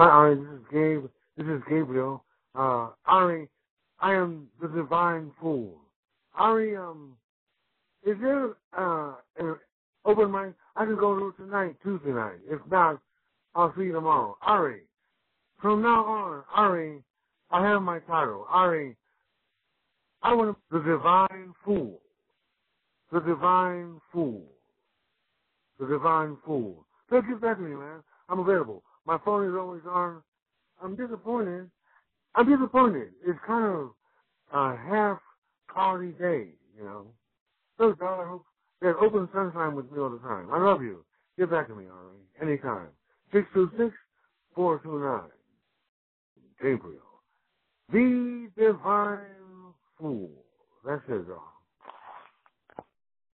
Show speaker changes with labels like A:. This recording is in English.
A: Hi, Ari. This is Gabe. This is Gabriel. Uh, Ari, I am the divine fool. Ari, um, is there uh an open mic I can go to tonight, Tuesday night? If not, I'll see you tomorrow. Ari, from now on, Ari, I have my title. Ari, I want the divine fool. The divine fool. The divine fool. So give that to me, man. I'm available. My phone is always on. I'm disappointed. I'm disappointed. It's kind of a half cloudy day, you know. So, God, I hope there's open sunshine with me all the time. I love you. Get back to me, Ari. Anytime. 626 429. Gabriel. The divine fool. That's it, y'all.